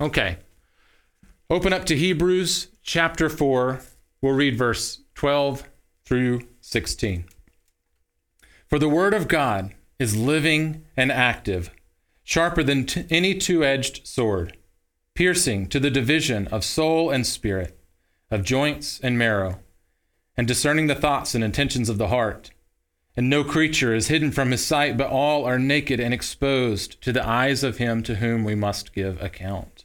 Okay. Open up to Hebrews chapter 4. We'll read verse 12 through 16. For the word of God is living and active, sharper than t- any two edged sword, piercing to the division of soul and spirit, of joints and marrow, and discerning the thoughts and intentions of the heart. And no creature is hidden from his sight, but all are naked and exposed to the eyes of him to whom we must give account.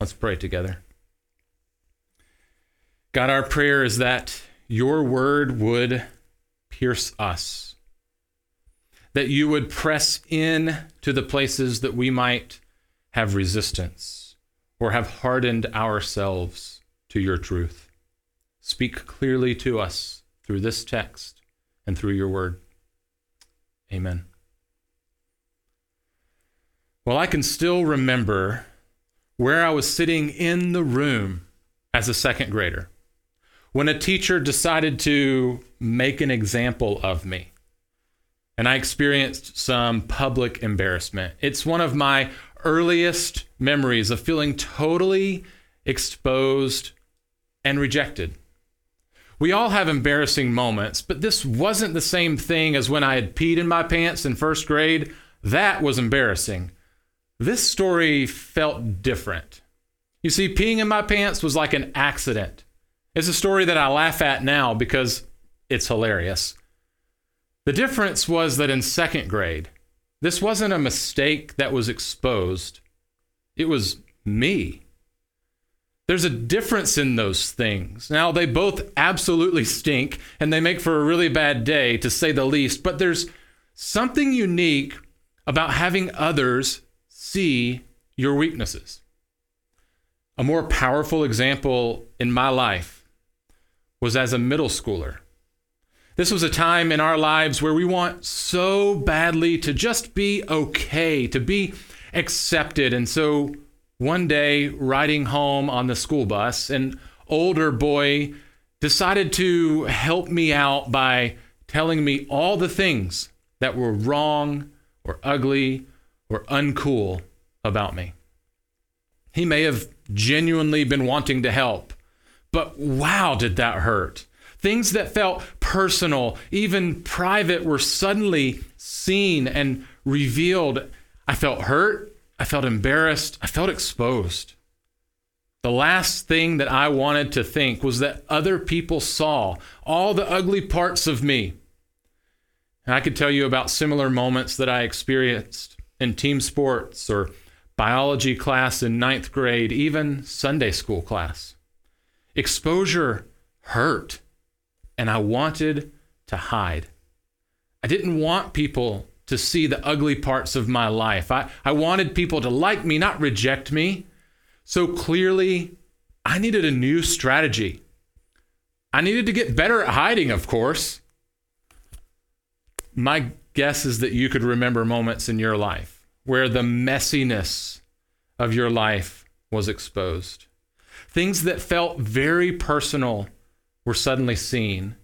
Let's pray together. God, our prayer is that your word would pierce us that you would press in to the places that we might have resistance or have hardened ourselves to your truth. Speak clearly to us through this text and through your word. Amen. Well, I can still remember where I was sitting in the room as a second grader when a teacher decided to make an example of me and I experienced some public embarrassment. It's one of my earliest memories of feeling totally exposed and rejected. We all have embarrassing moments, but this wasn't the same thing as when I had peed in my pants in first grade. That was embarrassing. This story felt different. You see, peeing in my pants was like an accident. It's a story that I laugh at now because it's hilarious. The difference was that in second grade, this wasn't a mistake that was exposed, it was me. There's a difference in those things. Now, they both absolutely stink and they make for a really bad day, to say the least, but there's something unique about having others see your weaknesses. A more powerful example in my life was as a middle schooler. This was a time in our lives where we want so badly to just be okay, to be accepted. And so one day, riding home on the school bus, an older boy decided to help me out by telling me all the things that were wrong or ugly or uncool about me. He may have genuinely been wanting to help, but wow, did that hurt. Things that felt personal, even private, were suddenly seen and revealed. I felt hurt. I felt embarrassed. I felt exposed. The last thing that I wanted to think was that other people saw all the ugly parts of me. And I could tell you about similar moments that I experienced in team sports or biology class in ninth grade, even Sunday school class. Exposure hurt and I wanted to hide. I didn't want people to see the ugly parts of my life. I, I wanted people to like me, not reject me. So clearly, I needed a new strategy. I needed to get better at hiding, of course. My guess is that you could remember moments in your life where the messiness of your life was exposed. Things that felt very personal were suddenly seen,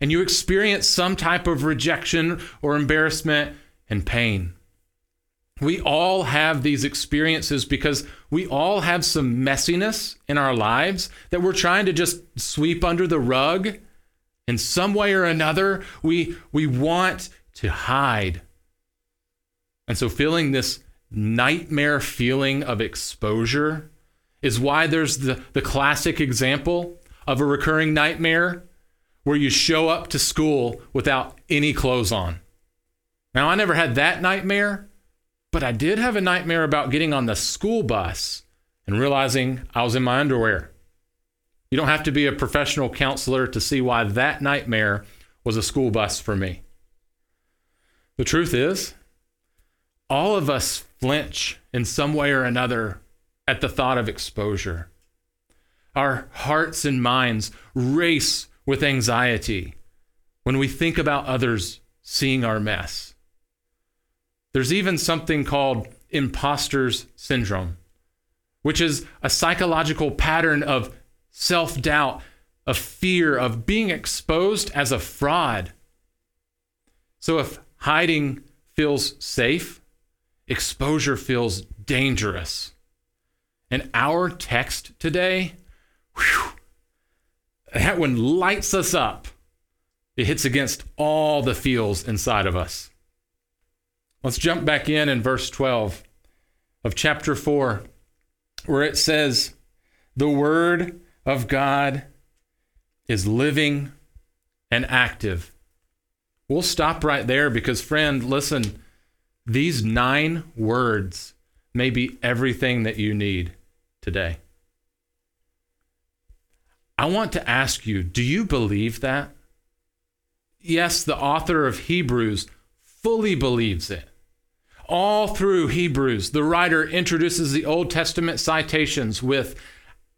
and you experienced some type of rejection or embarrassment and pain. We all have these experiences because we all have some messiness in our lives that we're trying to just sweep under the rug. In some way or another, we, we want to hide. And so, feeling this nightmare feeling of exposure is why there's the, the classic example of a recurring nightmare where you show up to school without any clothes on. Now, I never had that nightmare, but I did have a nightmare about getting on the school bus and realizing I was in my underwear. You don't have to be a professional counselor to see why that nightmare was a school bus for me. The truth is, all of us flinch in some way or another at the thought of exposure. Our hearts and minds race with anxiety when we think about others seeing our mess. There's even something called imposter's syndrome, which is a psychological pattern of self doubt, of fear, of being exposed as a fraud. So if hiding feels safe, exposure feels dangerous. And our text today, whew, that one lights us up. It hits against all the feels inside of us. Let's jump back in in verse 12 of chapter 4, where it says, The word of God is living and active. We'll stop right there because, friend, listen, these nine words may be everything that you need today. I want to ask you do you believe that? Yes, the author of Hebrews fully believes it. All through Hebrews, the writer introduces the Old Testament citations with,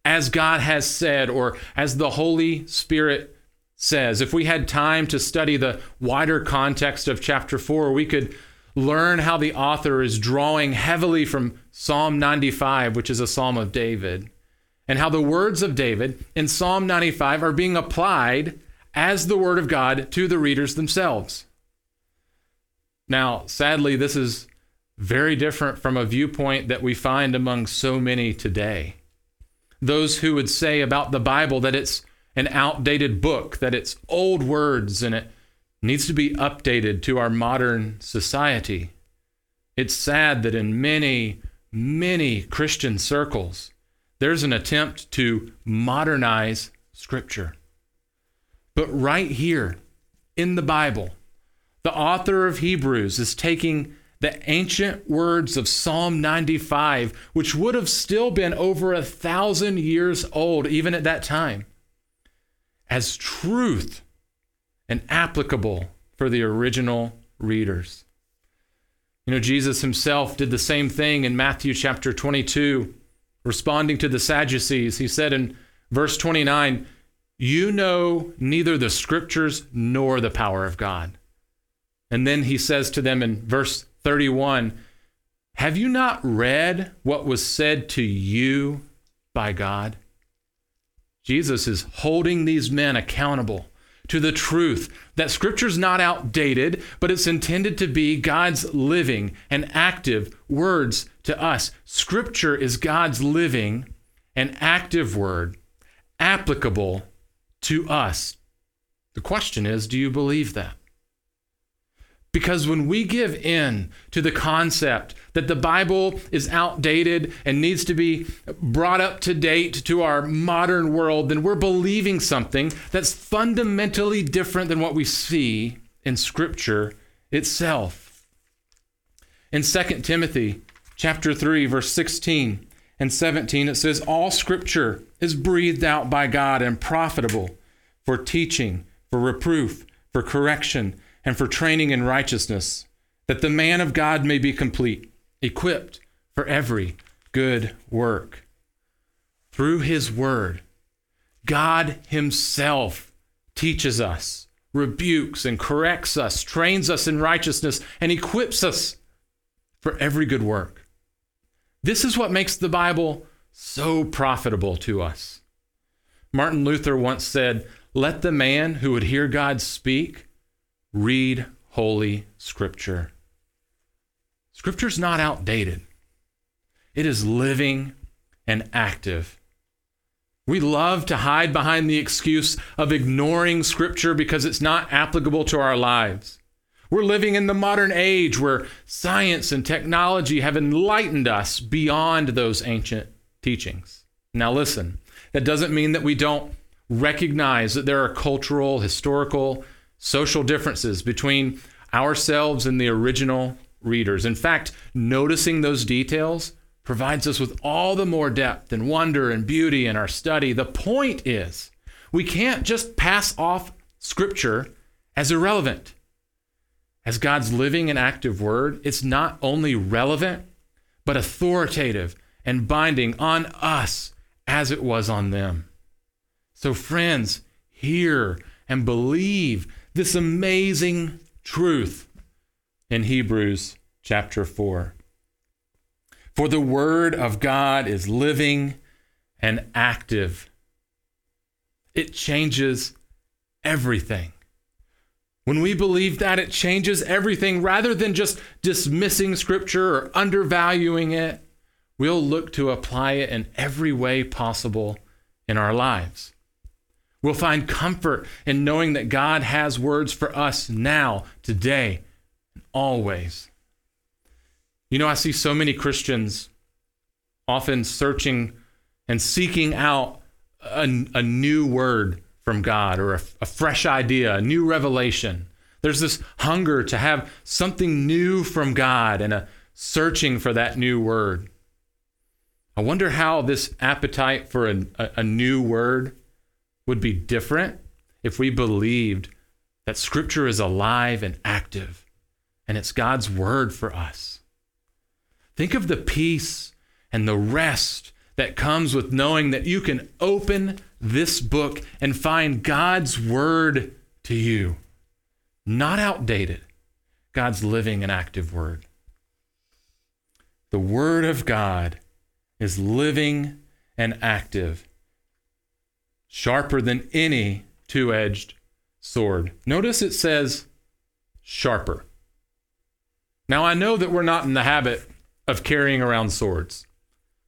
as God has said, or as the Holy Spirit says. If we had time to study the wider context of chapter 4, we could learn how the author is drawing heavily from Psalm 95, which is a psalm of David, and how the words of David in Psalm 95 are being applied as the word of God to the readers themselves. Now, sadly, this is very different from a viewpoint that we find among so many today. Those who would say about the Bible that it's an outdated book, that it's old words and it needs to be updated to our modern society. It's sad that in many, many Christian circles, there's an attempt to modernize Scripture. But right here in the Bible, the author of Hebrews is taking the ancient words of Psalm 95, which would have still been over a thousand years old, even at that time, as truth and applicable for the original readers. You know, Jesus himself did the same thing in Matthew chapter 22, responding to the Sadducees. He said in verse 29, You know neither the scriptures nor the power of God. And then he says to them in verse 31, Have you not read what was said to you by God? Jesus is holding these men accountable to the truth that Scripture's not outdated, but it's intended to be God's living and active words to us. Scripture is God's living and active word, applicable to us. The question is do you believe that? Because when we give in to the concept that the Bible is outdated and needs to be brought up to date to our modern world, then we're believing something that's fundamentally different than what we see in Scripture itself. In 2 Timothy chapter 3 verse 16 and 17 it says all scripture is breathed out by God and profitable for teaching, for reproof, for correction, and for training in righteousness, that the man of God may be complete, equipped for every good work. Through his word, God himself teaches us, rebukes and corrects us, trains us in righteousness, and equips us for every good work. This is what makes the Bible so profitable to us. Martin Luther once said, Let the man who would hear God speak read Holy Scripture. Scripture's not outdated, it is living and active. We love to hide behind the excuse of ignoring Scripture because it's not applicable to our lives. We're living in the modern age where science and technology have enlightened us beyond those ancient teachings. Now, listen, that doesn't mean that we don't recognize that there are cultural, historical, social differences between ourselves and the original readers. In fact, noticing those details provides us with all the more depth and wonder and beauty in our study. The point is, we can't just pass off Scripture as irrelevant. As God's living and active word, it's not only relevant, but authoritative and binding on us as it was on them. So, friends, hear and believe this amazing truth in Hebrews chapter 4. For the word of God is living and active. It changes everything. When we believe that, it changes everything. Rather than just dismissing Scripture or undervaluing it, we'll look to apply it in every way possible in our lives. We'll find comfort in knowing that God has words for us now, today, and always. You know, I see so many Christians often searching and seeking out a, a new word from God or a, a fresh idea, a new revelation. There's this hunger to have something new from God and a searching for that new word. I wonder how this appetite for a, a, a, new word would be different if we believed that Scripture is alive and active and it's God's word for us. Think of the peace and the rest that comes with knowing that you can open this book and find God's word to you. Not outdated, God's living and active word. The word of God is living and active, sharper than any two edged sword. Notice it says sharper. Now, I know that we're not in the habit of carrying around swords.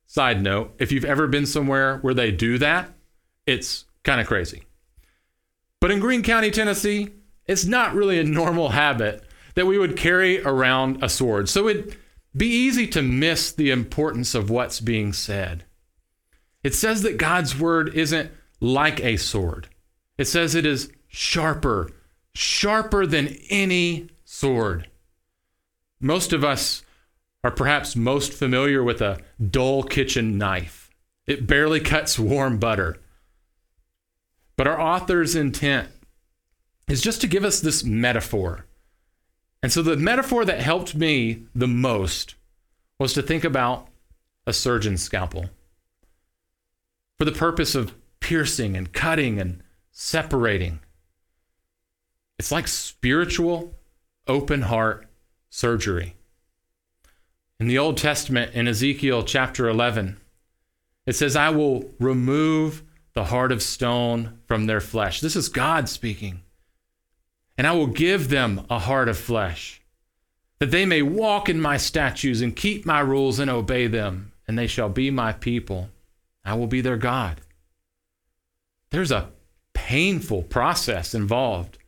Side note if you've ever been somewhere where they do that, it's kind of crazy. But in Greene County, Tennessee, it's not really a normal habit that we would carry around a sword. So it'd be easy to miss the importance of what's being said. It says that God's word isn't like a sword, it says it is sharper, sharper than any sword. Most of us are perhaps most familiar with a dull kitchen knife. It barely cuts warm butter. But our author's intent is just to give us this metaphor. And so the metaphor that helped me the most was to think about a surgeon's scalpel for the purpose of piercing and cutting and separating. It's like spiritual, open heart surgery. In the Old Testament, in Ezekiel chapter 11, it says, I will remove the heart of stone from their flesh. This is God speaking. And I will give them a heart of flesh, that they may walk in my statutes and keep my rules and obey them, and they shall be my people. I will be their God. There's a painful process involved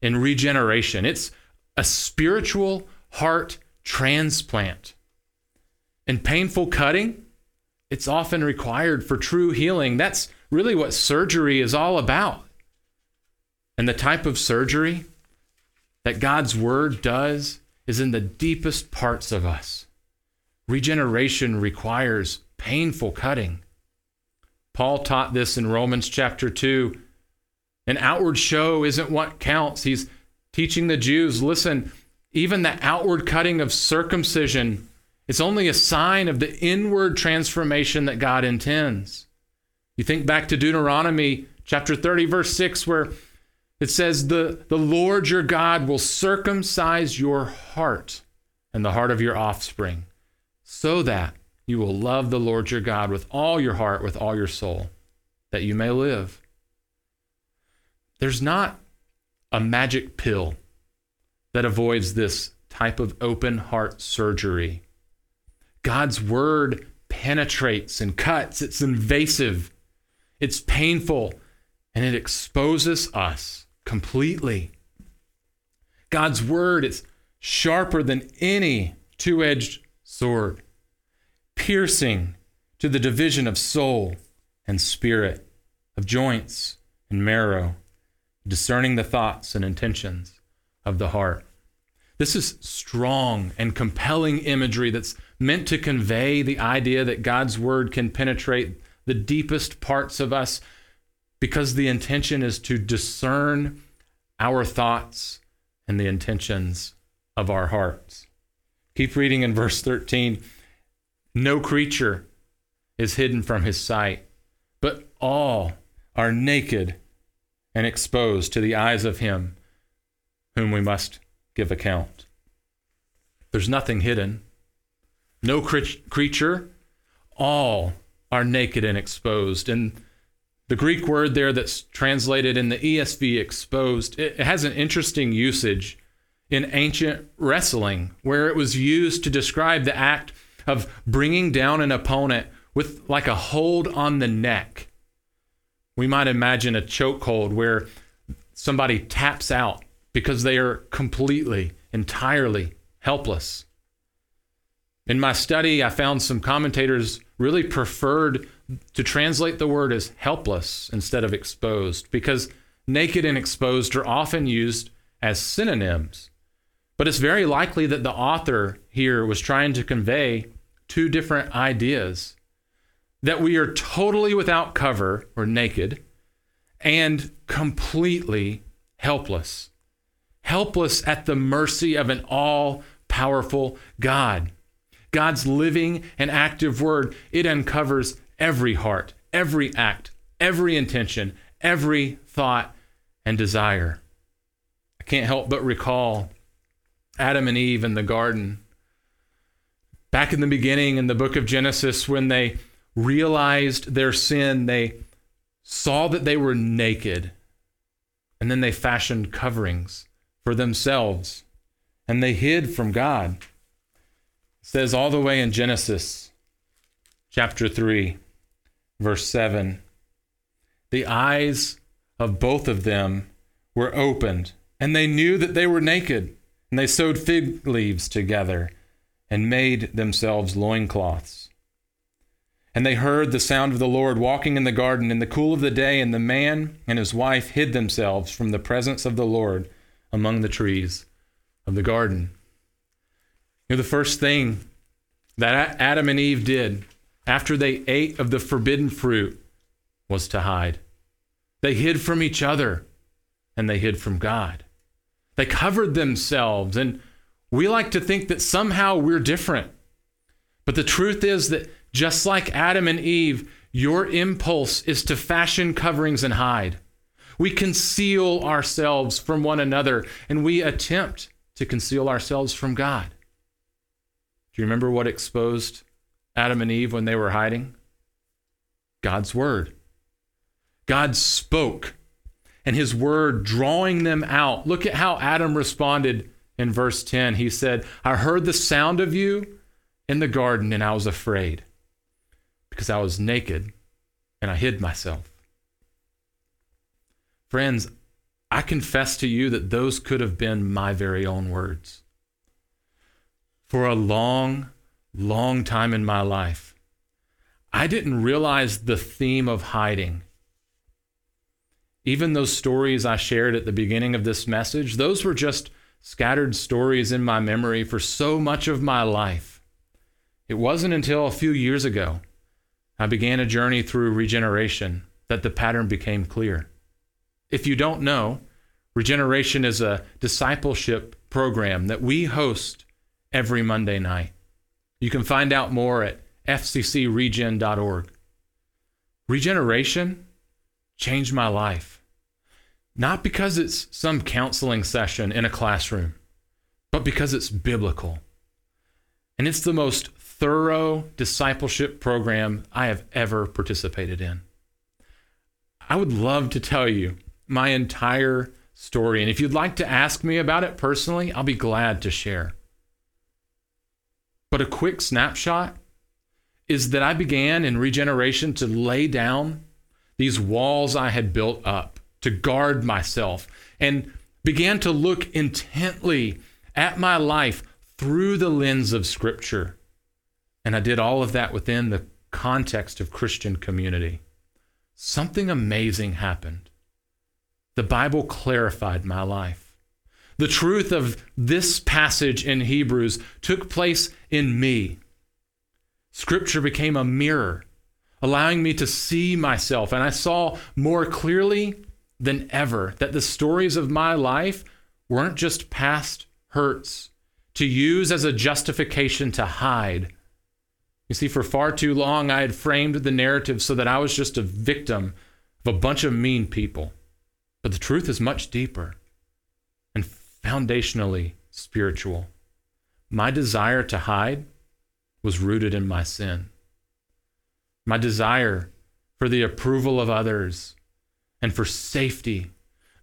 in regeneration, it's a spiritual heart transplant. And painful cutting, it's often required for true healing. That's really what surgery is all about. And the type of surgery that God's word does is in the deepest parts of us. Regeneration requires painful cutting. Paul taught this in Romans chapter 2. An outward show isn't what counts. He's teaching the Jews listen, even the outward cutting of circumcision is only a sign of the inward transformation that God intends. You think back to Deuteronomy chapter 30, verse 6, where it says, the, the Lord your God will circumcise your heart and the heart of your offspring, so that you will love the Lord your God with all your heart, with all your soul, that you may live. There's not a magic pill that avoids this type of open heart surgery. God's word penetrates and cuts, it's invasive. It's painful and it exposes us completely. God's word is sharper than any two edged sword, piercing to the division of soul and spirit, of joints and marrow, discerning the thoughts and intentions of the heart. This is strong and compelling imagery that's meant to convey the idea that God's word can penetrate the deepest parts of us because the intention is to discern our thoughts and the intentions of our hearts. Keep reading in verse 13. No creature is hidden from his sight, but all are naked and exposed to the eyes of him whom we must give account. There's nothing hidden, no creature, all are naked and exposed. And the Greek word there that's translated in the ESV exposed, it has an interesting usage in ancient wrestling where it was used to describe the act of bringing down an opponent with like a hold on the neck. We might imagine a chokehold where somebody taps out because they are completely, entirely helpless. In my study, I found some commentators really preferred to translate the word as helpless instead of exposed because naked and exposed are often used as synonyms. But it's very likely that the author here was trying to convey two different ideas that we are totally without cover or naked and completely helpless. Helpless at the mercy of an all powerful God. God's living and active word, it uncovers every heart, every act, every intention, every thought and desire. I can't help but recall Adam and Eve in the garden. Back in the beginning in the book of Genesis, when they realized their sin, they saw that they were naked, and then they fashioned coverings for themselves, and they hid from God. Says all the way in Genesis chapter 3, verse 7 the eyes of both of them were opened, and they knew that they were naked, and they sewed fig leaves together and made themselves loincloths. And they heard the sound of the Lord walking in the garden in the cool of the day, and the man and his wife hid themselves from the presence of the Lord among the trees of the garden. You know, the first thing that Adam and Eve did after they ate of the forbidden fruit was to hide. They hid from each other and they hid from God. They covered themselves, and we like to think that somehow we're different. But the truth is that just like Adam and Eve, your impulse is to fashion coverings and hide. We conceal ourselves from one another, and we attempt to conceal ourselves from God. Do you remember what exposed Adam and Eve when they were hiding? God's word. God spoke and his word drawing them out. Look at how Adam responded in verse 10. He said, I heard the sound of you in the garden and I was afraid because I was naked and I hid myself. Friends, I confess to you that those could have been my very own words for a long, long time in my life, I didn't realize the theme of hiding. Even those stories I shared at the beginning of this message, those were just scattered stories in my memory for so much of my life. It wasn't until a few years ago I began a journey through regeneration that the pattern became clear. If you don't know, Regeneration is a discipleship program that we host every Monday night. You can find out more at fccregen.org. Regeneration changed my life. Not because it's some counseling session in a classroom, but because it's biblical. And it's the most thorough discipleship program I have ever participated in. I would love to tell you my entire story. And if you'd like to ask me about it personally, I'll be glad to share. But a quick snapshot is that I began in regeneration to lay down these walls I had built up to guard myself and began to look intently at my life through the lens of Scripture. And I did all of that within the context of Christian community. Something amazing happened. The Bible clarified my life. The truth of this passage in Hebrews took place in me. Scripture became a mirror, allowing me to see myself, and I saw more clearly than ever that the stories of my life weren't just past hurts to use as a justification to hide, You see, for far too long, I had framed the narrative so that I was just a victim of a bunch of mean people. But the truth is much deeper and foundationally spiritual. My desire to hide was rooted in my sin. My desire for the approval of others and for safety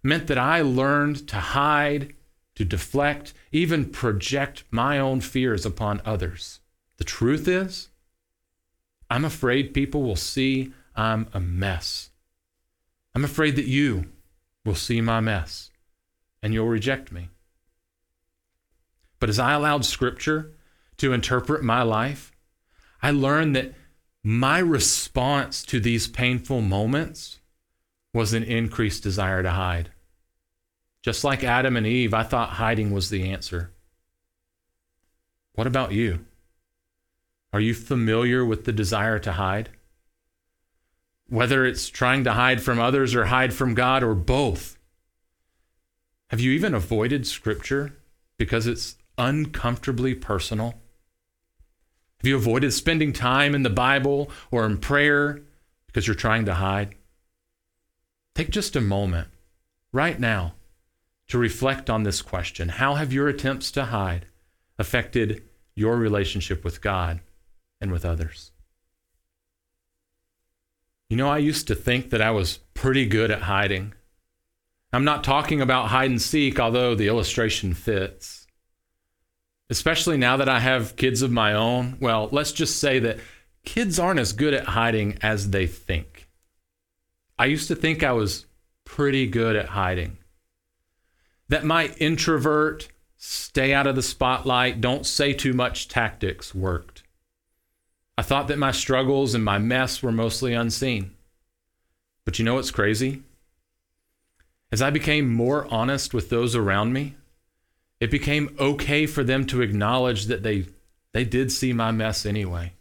meant that I learned to hide, to deflect, even project my own fears upon others. The truth is, I'm afraid people will see I'm a mess. I'm afraid that you will see my mess and you'll reject me. But as I allowed Scripture to interpret my life, I learned that my response to these painful moments was an increased desire to hide. Just like Adam and Eve, I thought hiding was the answer. What about you? Are you familiar with the desire to hide? Whether it's trying to hide from others or hide from God or both. Have you even avoided Scripture because it's uncomfortably personal? Have you avoided spending time in the Bible or in prayer because you're trying to hide? Take just a moment right now to reflect on this question How have your attempts to hide affected your relationship with God and with others? You know, I used to think that I was pretty good at hiding. I'm not talking about hide and seek, although the illustration fits. Especially now that I have kids of my own. Well, let's just say that kids aren't as good at hiding as they think. I used to think I was pretty good at hiding. That my introvert, stay out of the spotlight, don't say too much tactics worked. I thought that my struggles and my mess were mostly unseen. But you know what's crazy? As I became more honest with those around me, it became okay for them to acknowledge that they, they did see my mess anyway.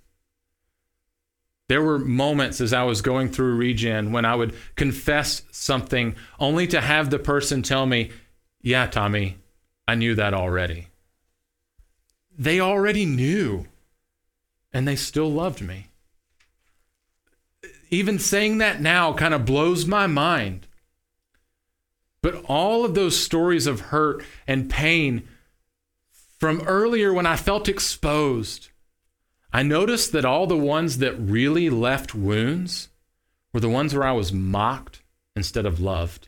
There were moments as I was going through regen when I would confess something only to have the person tell me, Yeah, Tommy, I knew that already. They already knew, and they still loved me. Even saying that now kind of blows my mind. But all of those stories of hurt and pain from earlier when I felt exposed, I noticed that all the ones that really left wounds were the ones where I was mocked instead of loved.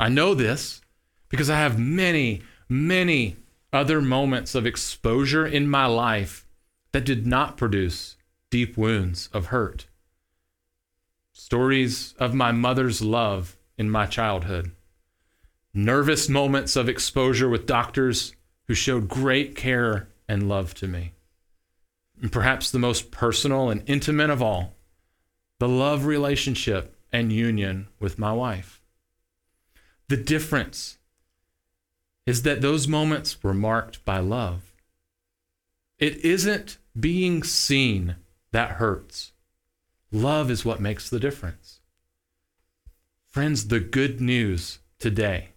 I know this because I have many, many other moments of exposure in my life that did not produce deep wounds of hurt. Stories of my mother's love in my childhood. Nervous moments of exposure with doctors who showed great care and love to me and perhaps the most personal and intimate of all, the love relationship and union with my wife. The difference is that those moments were marked by love. It isn't being seen that hurts. Love is what makes the difference. Friends, the good news today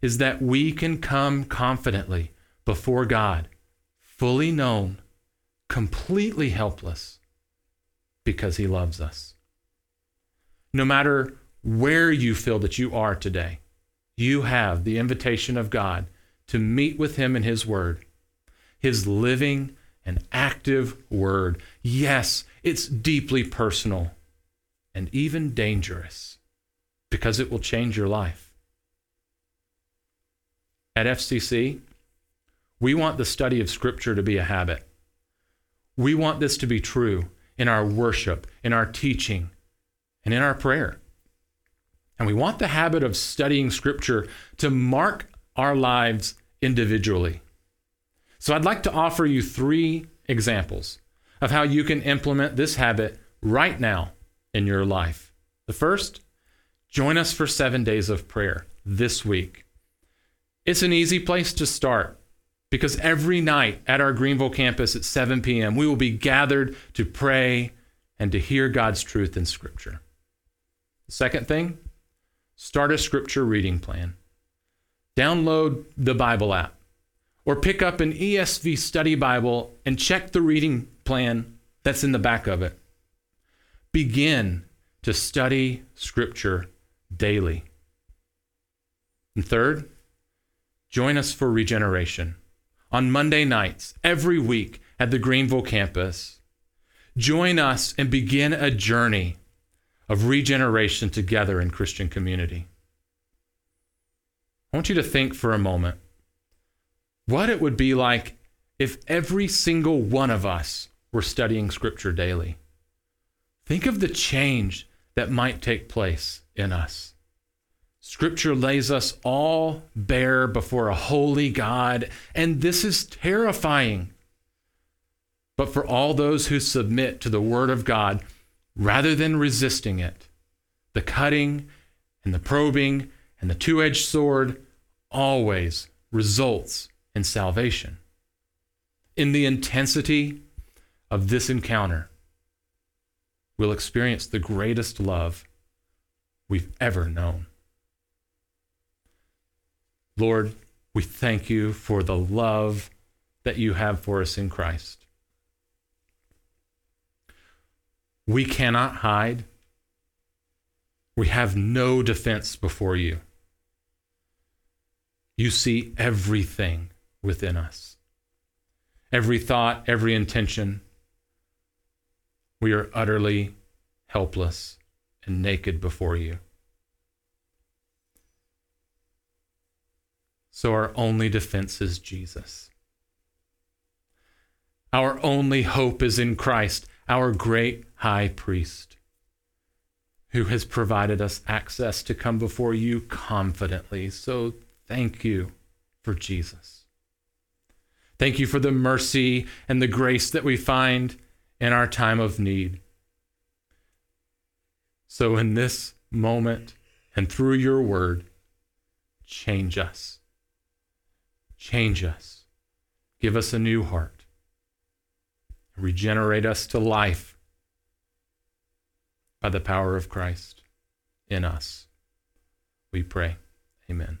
is that we can come confidently before God, fully known completely helpless because he loves us. No matter where you feel that you are today, you have the invitation of God to meet with him in his word, his living and active word. Yes, it's deeply personal and even dangerous because it will change your life. At FCC, we want the study of Scripture to be a habit. We want this to be true in our worship, in our teaching, and in our prayer. And we want the habit of studying Scripture to mark our lives individually. So I'd like to offer you three examples of how you can implement this habit right now in your life. The first, join us for seven days of prayer this week. It's an easy place to start because every night at our Greeneville campus at 7 p.m., we will be gathered to pray and to hear God's truth in Scripture. The second thing, start a Scripture reading plan. Download the Bible app or pick up an ESV study Bible and check the reading plan that's in the back of it. Begin to study Scripture daily. And third, join us for regeneration on Monday nights every week at the Greeneville campus. Join us and begin a journey of regeneration together in Christian community. I want you to think for a moment what it would be like if every single one of us were studying Scripture daily. Think of the change that might take place in us. Scripture lays us all bare before a holy God, and this is terrifying. But for all those who submit to the Word of God, rather than resisting it, the cutting and the probing and the two edged sword always results in salvation. In the intensity of this encounter, we'll experience the greatest love we've ever known. Lord, we thank you for the love that you have for us in Christ. We cannot hide. We have no defense before you. You see everything within us, every thought, every intention. We are utterly helpless and naked before you. So our only defense is Jesus. Our only hope is in Christ, our great high priest, who has provided us access to come before you confidently. So thank you for Jesus. Thank you for the mercy and the grace that we find in our time of need. So, in this moment and through your word, change us. Change us. Give us a new heart. Regenerate us to life by the power of Christ in us. We pray. Amen.